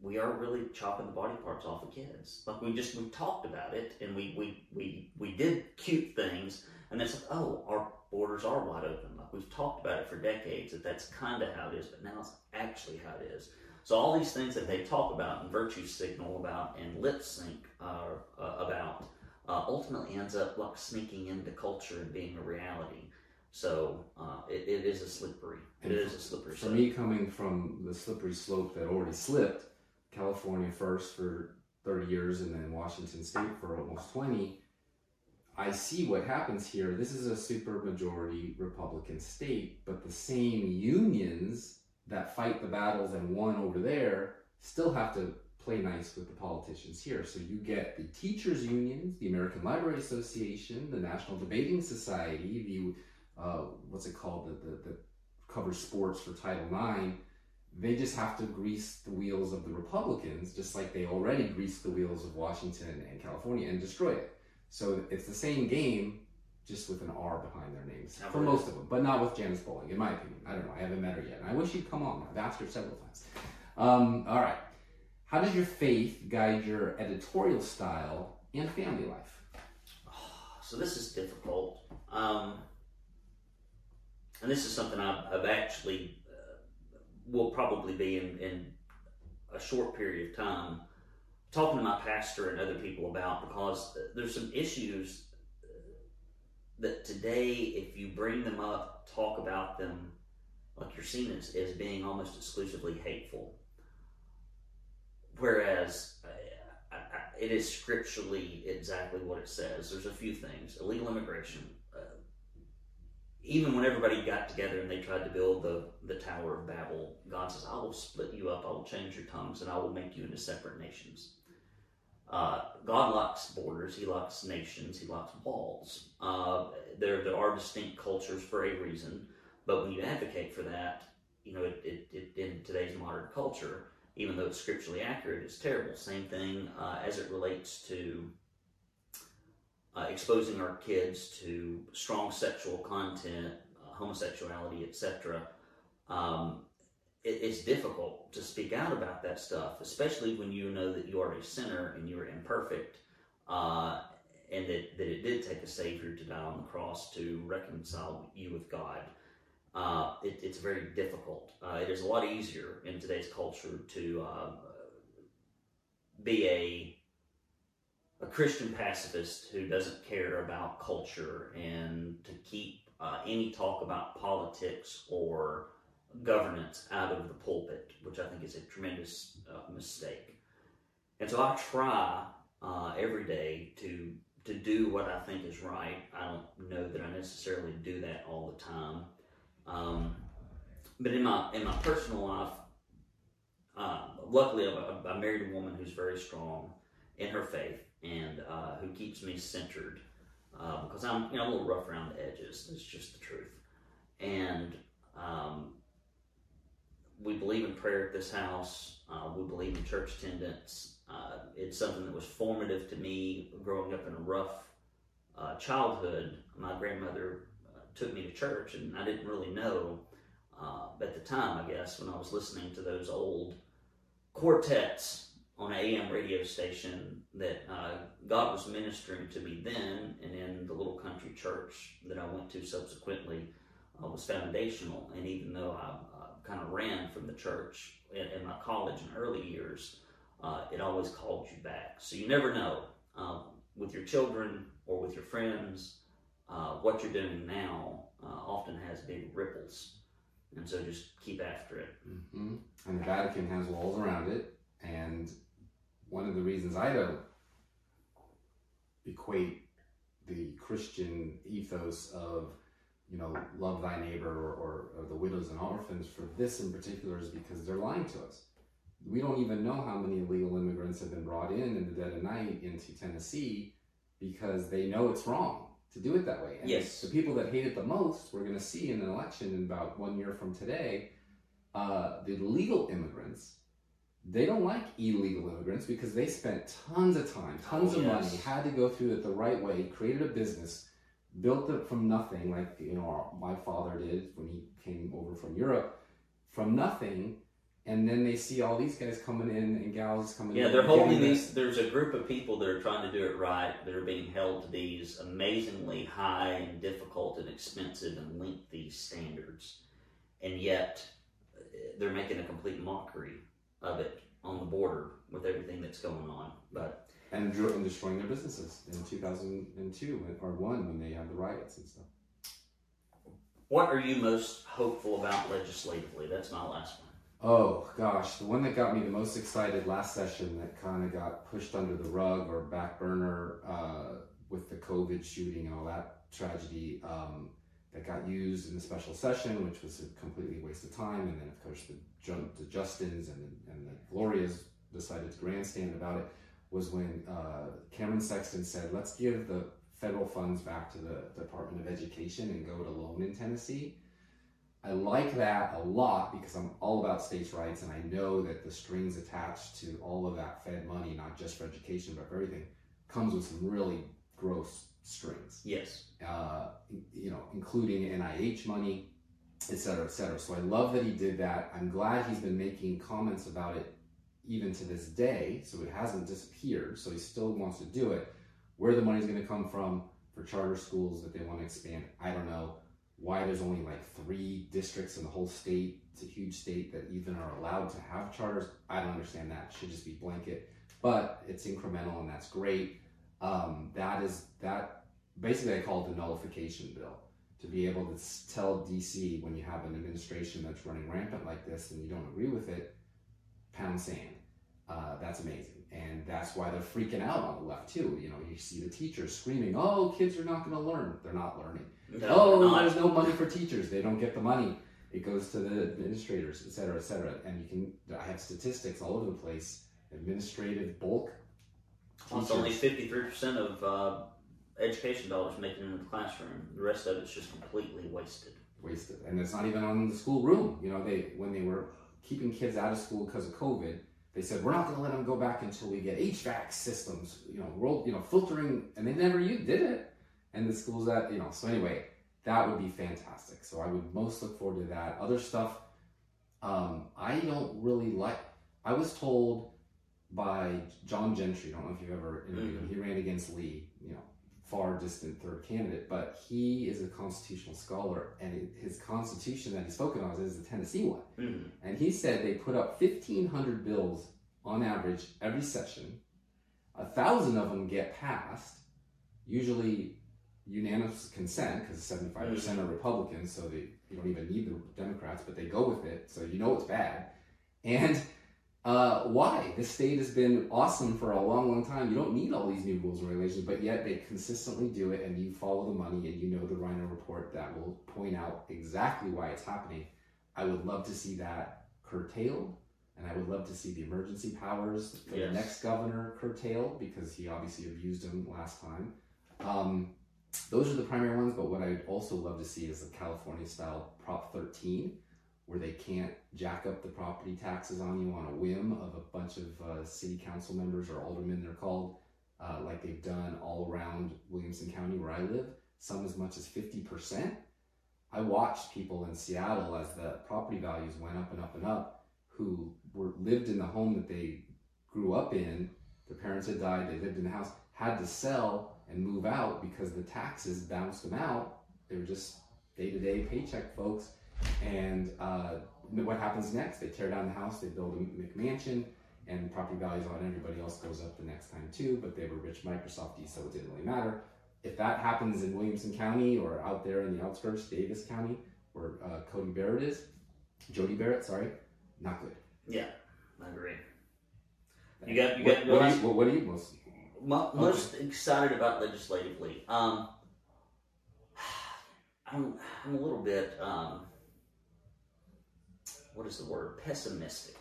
we are really chopping the body parts off of kids. Like we just we talked about it and we we we we did cute things, and it's like, oh, our borders are wide open. Like we've talked about it for decades that that's kind of how it is, but now it's actually how it is. So all these things that they talk about and virtue signal about and lip sync uh, uh, about uh, ultimately ends up like sneaking into culture and being a reality. So uh, it, it is a slippery. It And is a slippery. For slope. me, coming from the slippery slope that already slipped, California first for 30 years and then Washington State for almost 20, I see what happens here. This is a super majority Republican state, but the same unions that fight the battles and won over there still have to play nice with the politicians here. So you get the teachers' unions, the American Library Association, the National Debating Society, the uh, what's it called, the, the, the covers sports for Title IX, they just have to grease the wheels of the Republicans, just like they already greased the wheels of Washington and California and destroyed it. So it's the same game, just with an R behind their names for most of them, but not with Janice Bowling, in my opinion. I don't know. I haven't met her yet, and I wish she'd come on. I've asked her several times. Um, all right. How does your faith guide your editorial style and family life? So this is difficult. Um, and this is something I've, I've actually uh, will probably be in, in a short period of time talking to my pastor and other people about because there's some issues that today, if you bring them up, talk about them, like you're seen as, as being almost exclusively hateful. Whereas uh, I, I, it is scripturally exactly what it says. There's a few things. Illegal immigration. Uh, even when everybody got together and they tried to build the, the Tower of Babel, God says, I will split you up, I will change your tongues, and I will make you into separate nations. Uh, God locks borders, He locks nations, He locks walls. Uh, there, there are distinct cultures for a reason, but when you advocate for that, you know, it, it, it, in today's modern culture, even though it's scripturally accurate, it's terrible. Same thing uh, as it relates to uh, exposing our kids to strong sexual content, uh, homosexuality, etc. Um, it, it's difficult to speak out about that stuff, especially when you know that you are a sinner and you are imperfect, uh, and that, that it did take a Savior to die on the cross to reconcile you with God. Uh, it, it's very difficult. Uh, it is a lot easier in today's culture to uh, be a a Christian pacifist who doesn't care about culture and to keep uh, any talk about politics or governance out of the pulpit, which I think is a tremendous uh, mistake. And so I try uh, every day to to do what I think is right. I don't know that I necessarily do that all the time. Um, but in my in my personal life, uh, luckily I, I married a woman who's very strong in her faith and uh, who keeps me centered uh, because I'm you know a little rough around the edges. It's just the truth, and um, we believe in prayer at this house. Uh, we believe in church attendance. Uh, it's something that was formative to me growing up in a rough uh, childhood. My grandmother uh, took me to church, and I didn't really know uh, at the time, I guess, when I was listening to those old quartets on an AM radio station that uh, God was ministering to me then, and in the little country church that I went to subsequently uh, was foundational. And even though I kind of ran from the church in, in my college and early years, uh, it always called you back. So you never know um, with your children or with your friends, uh, what you're doing now uh, often has big ripples. And so just keep after it. hmm And the Vatican has walls around it. And one of the reasons I don't equate the Christian ethos of, you know, love thy neighbor or, or, or the widows and orphans for this in particular is because they're lying to us. We don't even know how many illegal immigrants have been brought in in the dead of night into Tennessee because they know it's wrong to do it that way. And Yes. the people that hate it the most, we're going to see in an election in about one year from today, uh, the legal immigrants, they don't like illegal immigrants because they spent tons of time, tons Oh, of yes. money, had to go through it the right way, created a business, built it from nothing, like you know our, my father did when he came over from Europe, from nothing, and then they see all these guys coming in and gals coming Yeah, in. they're holding these. There's a group of people that are trying to do it right. that are being held to these amazingly high and difficult and expensive and lengthy standards, and yet they're making a complete mockery of it on the border with everything that's going on. But and, dr- and destroying their businesses in 2002 or one when they had the riots and stuff. what are you most hopeful about legislatively? That's my last one. Oh gosh, the one that got me the most excited last session that kind of got pushed under the rug or back burner uh, with the Covenant shooting and all that tragedy um, that got used in the special session, which was a completely waste of time. And then of course the, Ju- the Justins and, and the Glorias decided to grandstand about it. Was when uh, Cameron Sexton said, "Let's give the federal funds back to the Department of Education and go it alone in Tennessee." I like that a lot because I'm all about states' rights and I know that the strings attached to all of that Fed money, not just for education but for everything, comes with some really gross strings. Yes. Uh, you know, including NIH money, et cetera, et cetera. So I love that he did that. I'm glad he's been making comments about it even to this day, so it hasn't disappeared. So he still wants to do it. Where the money's going to come from for charter schools that they want to expand, I don't know why there's only like three districts in the whole state. It's a huge state that even are allowed to have charters. I don't understand that. It should just be blanket, but it's incremental and that's great. Um, that is that basically I call it the nullification bill to be able to tell DC when you have an administration that's running rampant like this and you don't agree with it, pound sand. Uh, that's amazing, and that's why they're freaking out on the left too. You know, you see the teachers screaming, "Oh, kids are not going to learn. They're not learning." No, oh, not. there's no money for teachers. They don't get the money. It goes to the administrators, et cetera, et cetera. And you can, I have statistics all over the place. Administrative bulk. Well, it's only 53% of uh, education dollars making it into the classroom. The rest of it's just completely wasted. wasted, and it's not even on the school room. You know, they when they were keeping kids out of school because of COVID, they said we're not going to let them go back until we get HVAC systems. You know, world, you know, filtering, and they never you did it. And the schools that you know, so anyway, that would be fantastic. So I would most look forward to that. Other stuff, um, I don't really like. I was told by John Gentry. I don't know if you've ever interviewed him. He ran against Lee. Far distant third candidate, but he is a constitutional scholar, and his constitution that he's spoken on is the Tennessee one. Mhm. And he said they put up 1,500 bills on average every session. A thousand of them get passed, usually unanimous consent, because 75% are Republicans, so they, you don't even need the Democrats, but they go with it, so you know it's bad. And uh, why? The state has been awesome for a long, long time. You don't need all these new rules and regulations, but yet they consistently do it, and you follow the money, and you know the Rhino report that will point out exactly why it's happening. I would love to see that curtailed, and I would love to see the emergency powers for Yes. the next governor curtailed because he obviously abused them last time. Um, those are the primary ones, but what I'd also love to see is the California style Prop 13, where they can't jack up the property taxes on you on a whim of a bunch of uh, city council members or aldermen, they're called, uh, like they've done all around Williamson County where I live, some as much as 50%. I watched people in Seattle as the property values went up and up and up who were lived in the home that they grew up in. Their parents had died. They lived in the house. Had to sell and move out because the taxes bounced them out. They were just day to day paycheck folks. And uh, what happens next? They tear down the house. They build a McMansion, and property values on everybody else goes up the next time too. But they were rich Microsofties, so it didn't really matter. If that happens in Williamson County or out there in the outskirts, Davis County, where uh, Cody Barrett is, Jody Barrett, sorry, not good. Yeah, I agree. You got you what, got what, are you, what, are you most? Mo- most excited about legislatively. Um, I'm, I'm a little bit, um, what is the word? Pessimistic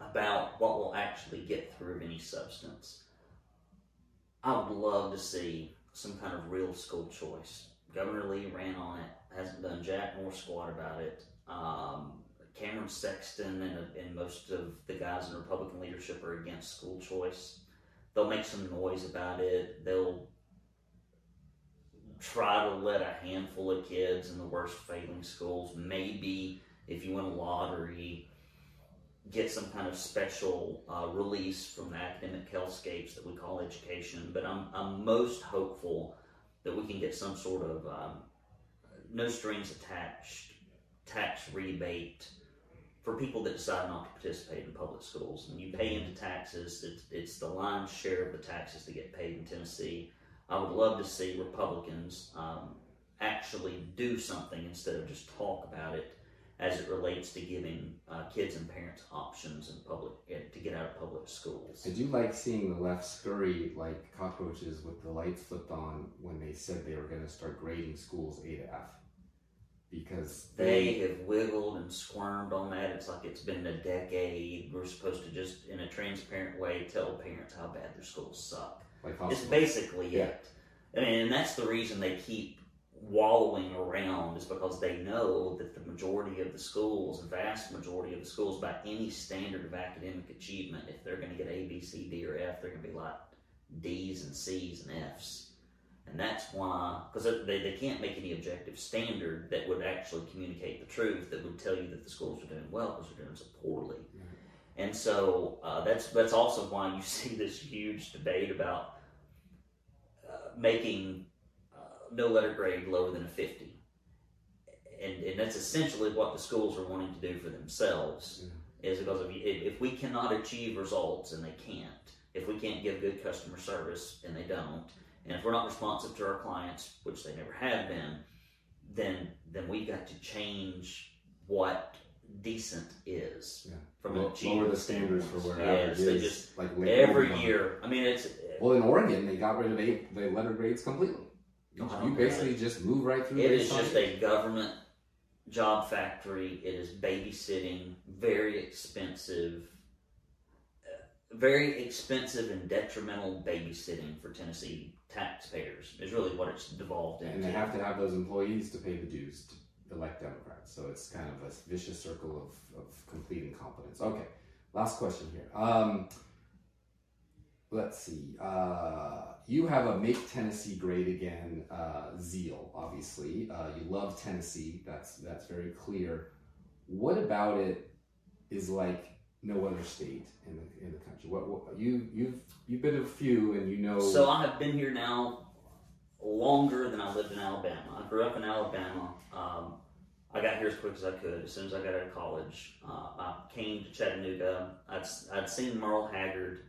about what will actually get through of any substance. I would love to see some kind of real school choice. Governor Lee ran on it, hasn't done jack nor squat about it. Um, Cameron Sexton and, and most of the guys in Republican leadership are against school choice they'll make some noise about it. They'll try to let a handful of kids in the worst failing schools, maybe if you win a lottery, get some kind of special uh, release from the academic hellscapes that we call education. But I'm, I'm most hopeful that we can get some sort of um, no strings attached tax rebate for people that decide not to participate in public schools. And you pay into taxes, it's, it's the lion's share of the taxes that get paid in Tennessee. I would love to see Republicans um, actually do something instead of just talk about it as it relates to giving uh, kids and parents options in public eh, to get out of public schools. I do like seeing the left scurry like cockroaches with the lights flipped on when they said they were going to start grading schools A to F. Because They have wiggled and squirmed on that. It's like it's been a decade. We're supposed to just, in a transparent way, tell parents how bad their schools suck. like It's basically Yeah. it. I mean, and that's the reason they keep wallowing around is because they know that the majority of the schools, vast majority of the schools, by any standard of academic achievement, if they're going to get A, B, C, D, or F, they're going to be like D's and C's and F's. And that's why, because they, they can't make any objective standard that would actually communicate the truth that would tell you that the schools are doing well because they're doing so poorly. And so uh, that's that's also why you see this huge debate about uh, making no letter grade lower than a 50. And, and that's essentially what the schools are wanting to do for themselves. Is because if, you, if we cannot achieve results, and they can't, if we can't give good customer service, and they don't, and if we're not responsive to our clients, which they never have been, then then we've got to change what decent is Yeah. from an lower the standards for where Yes, average they is. just like like every year. I mean, it's Well, in Oregon, they got rid of eight, the letter grades completely. You, Oh, you basically just move right through. It based just a government job factory. It is babysitting, very expensive, uh, very expensive and detrimental babysitting for Tennessee taxpayers. Is really what it's devolved into. and they have to have those employees to pay the dues to elect Democrats. So it's kind of a vicious circle of, of complete incompetence. Okay, last question here. Um, let's see. Uh, you have a make Tennessee great again uh, zeal. Obviously, uh, you love Tennessee. That's that's very clear. What about it is like no other state in the in the country? What, what you you've you've been to a few and you know. So I have been here now longer than I lived in Alabama. I grew up in Alabama. Um, I got here as quick as I could. As soon as I got out of college, uh, I came to Chattanooga. I'd, I'd seen Merle Haggard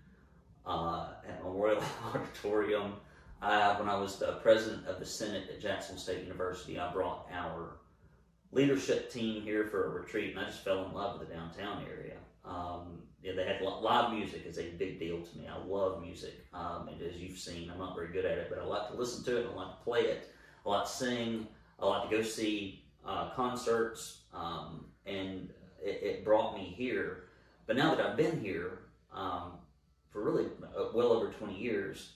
uh, at Memorial Auditorium. When I was the president of the Senate at Jackson State University, I brought our leadership team here for a retreat, and I just fell in love with the downtown area. Um, yeah, they had live music is a big deal to me. I love music, um, and as you've seen, I'm not very good at it, but I like to listen to it. I like to play it. I like to sing. I like to go see uh, concerts, um, and it, it brought me here. But now that I've been here um, for really uh, well over 20 years,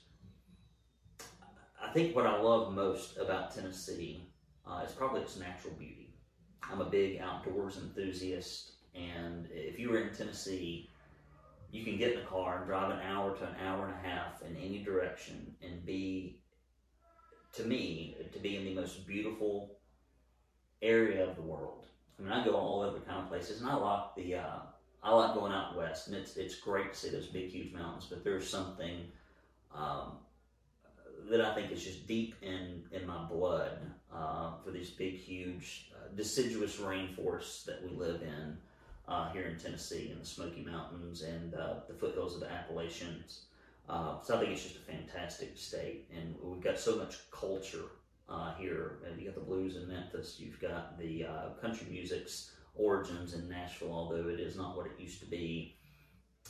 I think what I love most about Tennessee uh, is probably its natural beauty. I'm a big outdoors enthusiast, and if you were in Tennessee, you can get in a car and drive an hour to an hour and a half in any direction and be, to me, to be in the most beautiful area of the world. I mean, I go all over kind of places, and I like the uh, I like going out west, and it's it's great to see those big, huge mountains. But there's something um, that I think is just deep in in my blood uh, for these big, huge, uh, deciduous rainforests that we live in uh, here in Tennessee, in the Smoky Mountains and uh, the foothills of the Appalachians. Uh, so I think it's just a fantastic state, and we've got so much culture uh, here. You got the blues in Memphis, you've got the country music's origins in Nashville, although it is not what it used to be.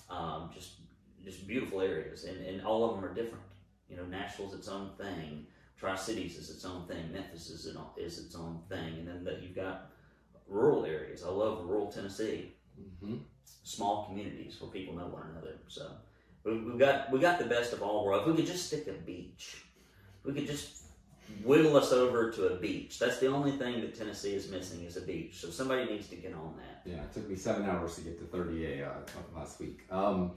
Um, just just beautiful areas, and, and all of them are different. You know, Nashville's its own thing. Tri Cities is its own thing. Memphis is, it, is its own thing, and then that you've got rural areas. I love rural Tennessee. Mm-hmm. Small communities where people know one another. So we've got we got the best of all worlds. We could just stick a beach. We could just wiggle us over to a beach. That's the only thing that Tennessee is missing is a beach. So somebody needs to get on that. Yeah, it took me seven hours to get to 30A uh, last week. Um,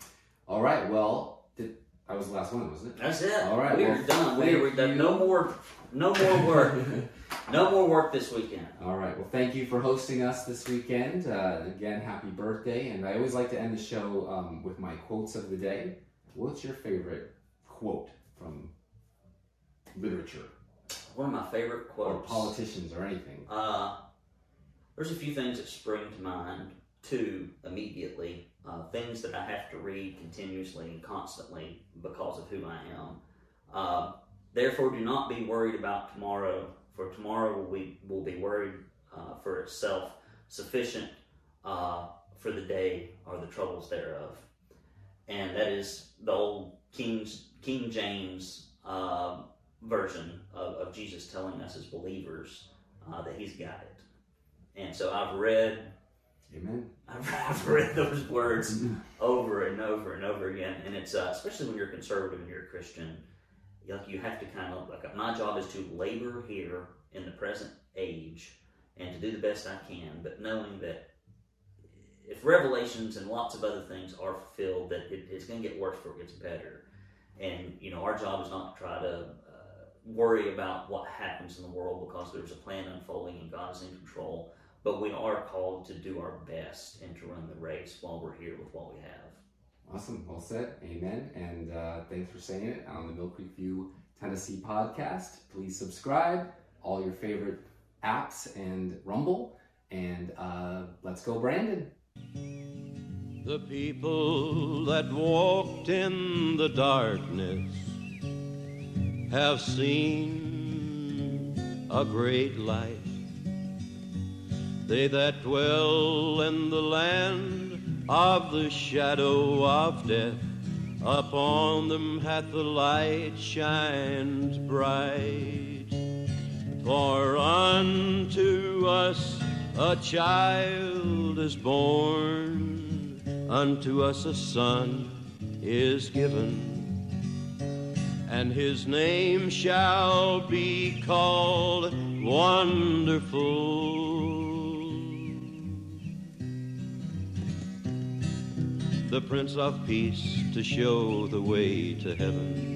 all right, well, did, that was the last one, wasn't it? That's it. All right, we well, are done. We are done. No more, no more work. no more work this weekend. All right. Well, thank you for hosting us this weekend. Uh, again, happy birthday! And I always like to end the show um, with my quotes of the day. What's your favorite quote from literature? One of my favorite quotes. Or politicians or anything. Uh, there's a few things that spring to mind. Two immediately. Uh, things that I have to read continuously and constantly because of who I am. Uh, Therefore, do not be worried about tomorrow, for tomorrow will be, will be worried uh, for itself. Sufficient uh, for the day are the troubles thereof. And that is the old King's, King James uh, version of, of Jesus telling us as believers uh, that He's got it. And so I've read, Amen. I've, I've read those words over and over and over again, and it's uh, especially when you're conservative and you're a Christian, like you have to kind of like my job is to labor here in the present age and to do the best I can, but knowing that if revelations and lots of other things are fulfilled, that it, it's going to get worse before it gets better. And you know, our job is not to try to worry about what happens in the world because there's a plan unfolding and God is in control. But we are called to do our best and to run the race while we're here with what we have. Awesome. Well said. Amen. And uh, thanks for saying it on the Mill Creek View Tennessee podcast. Please subscribe, all your favorite apps and Rumble. And uh, let's go, Brandon. The people that walked in the darkness have seen a great light. They that dwell in the land of the shadow of death, upon them hath the light shined bright. For unto us a child is born, unto us a son is given and his name shall be called Wonderful. The Prince of Peace to show the way to heaven.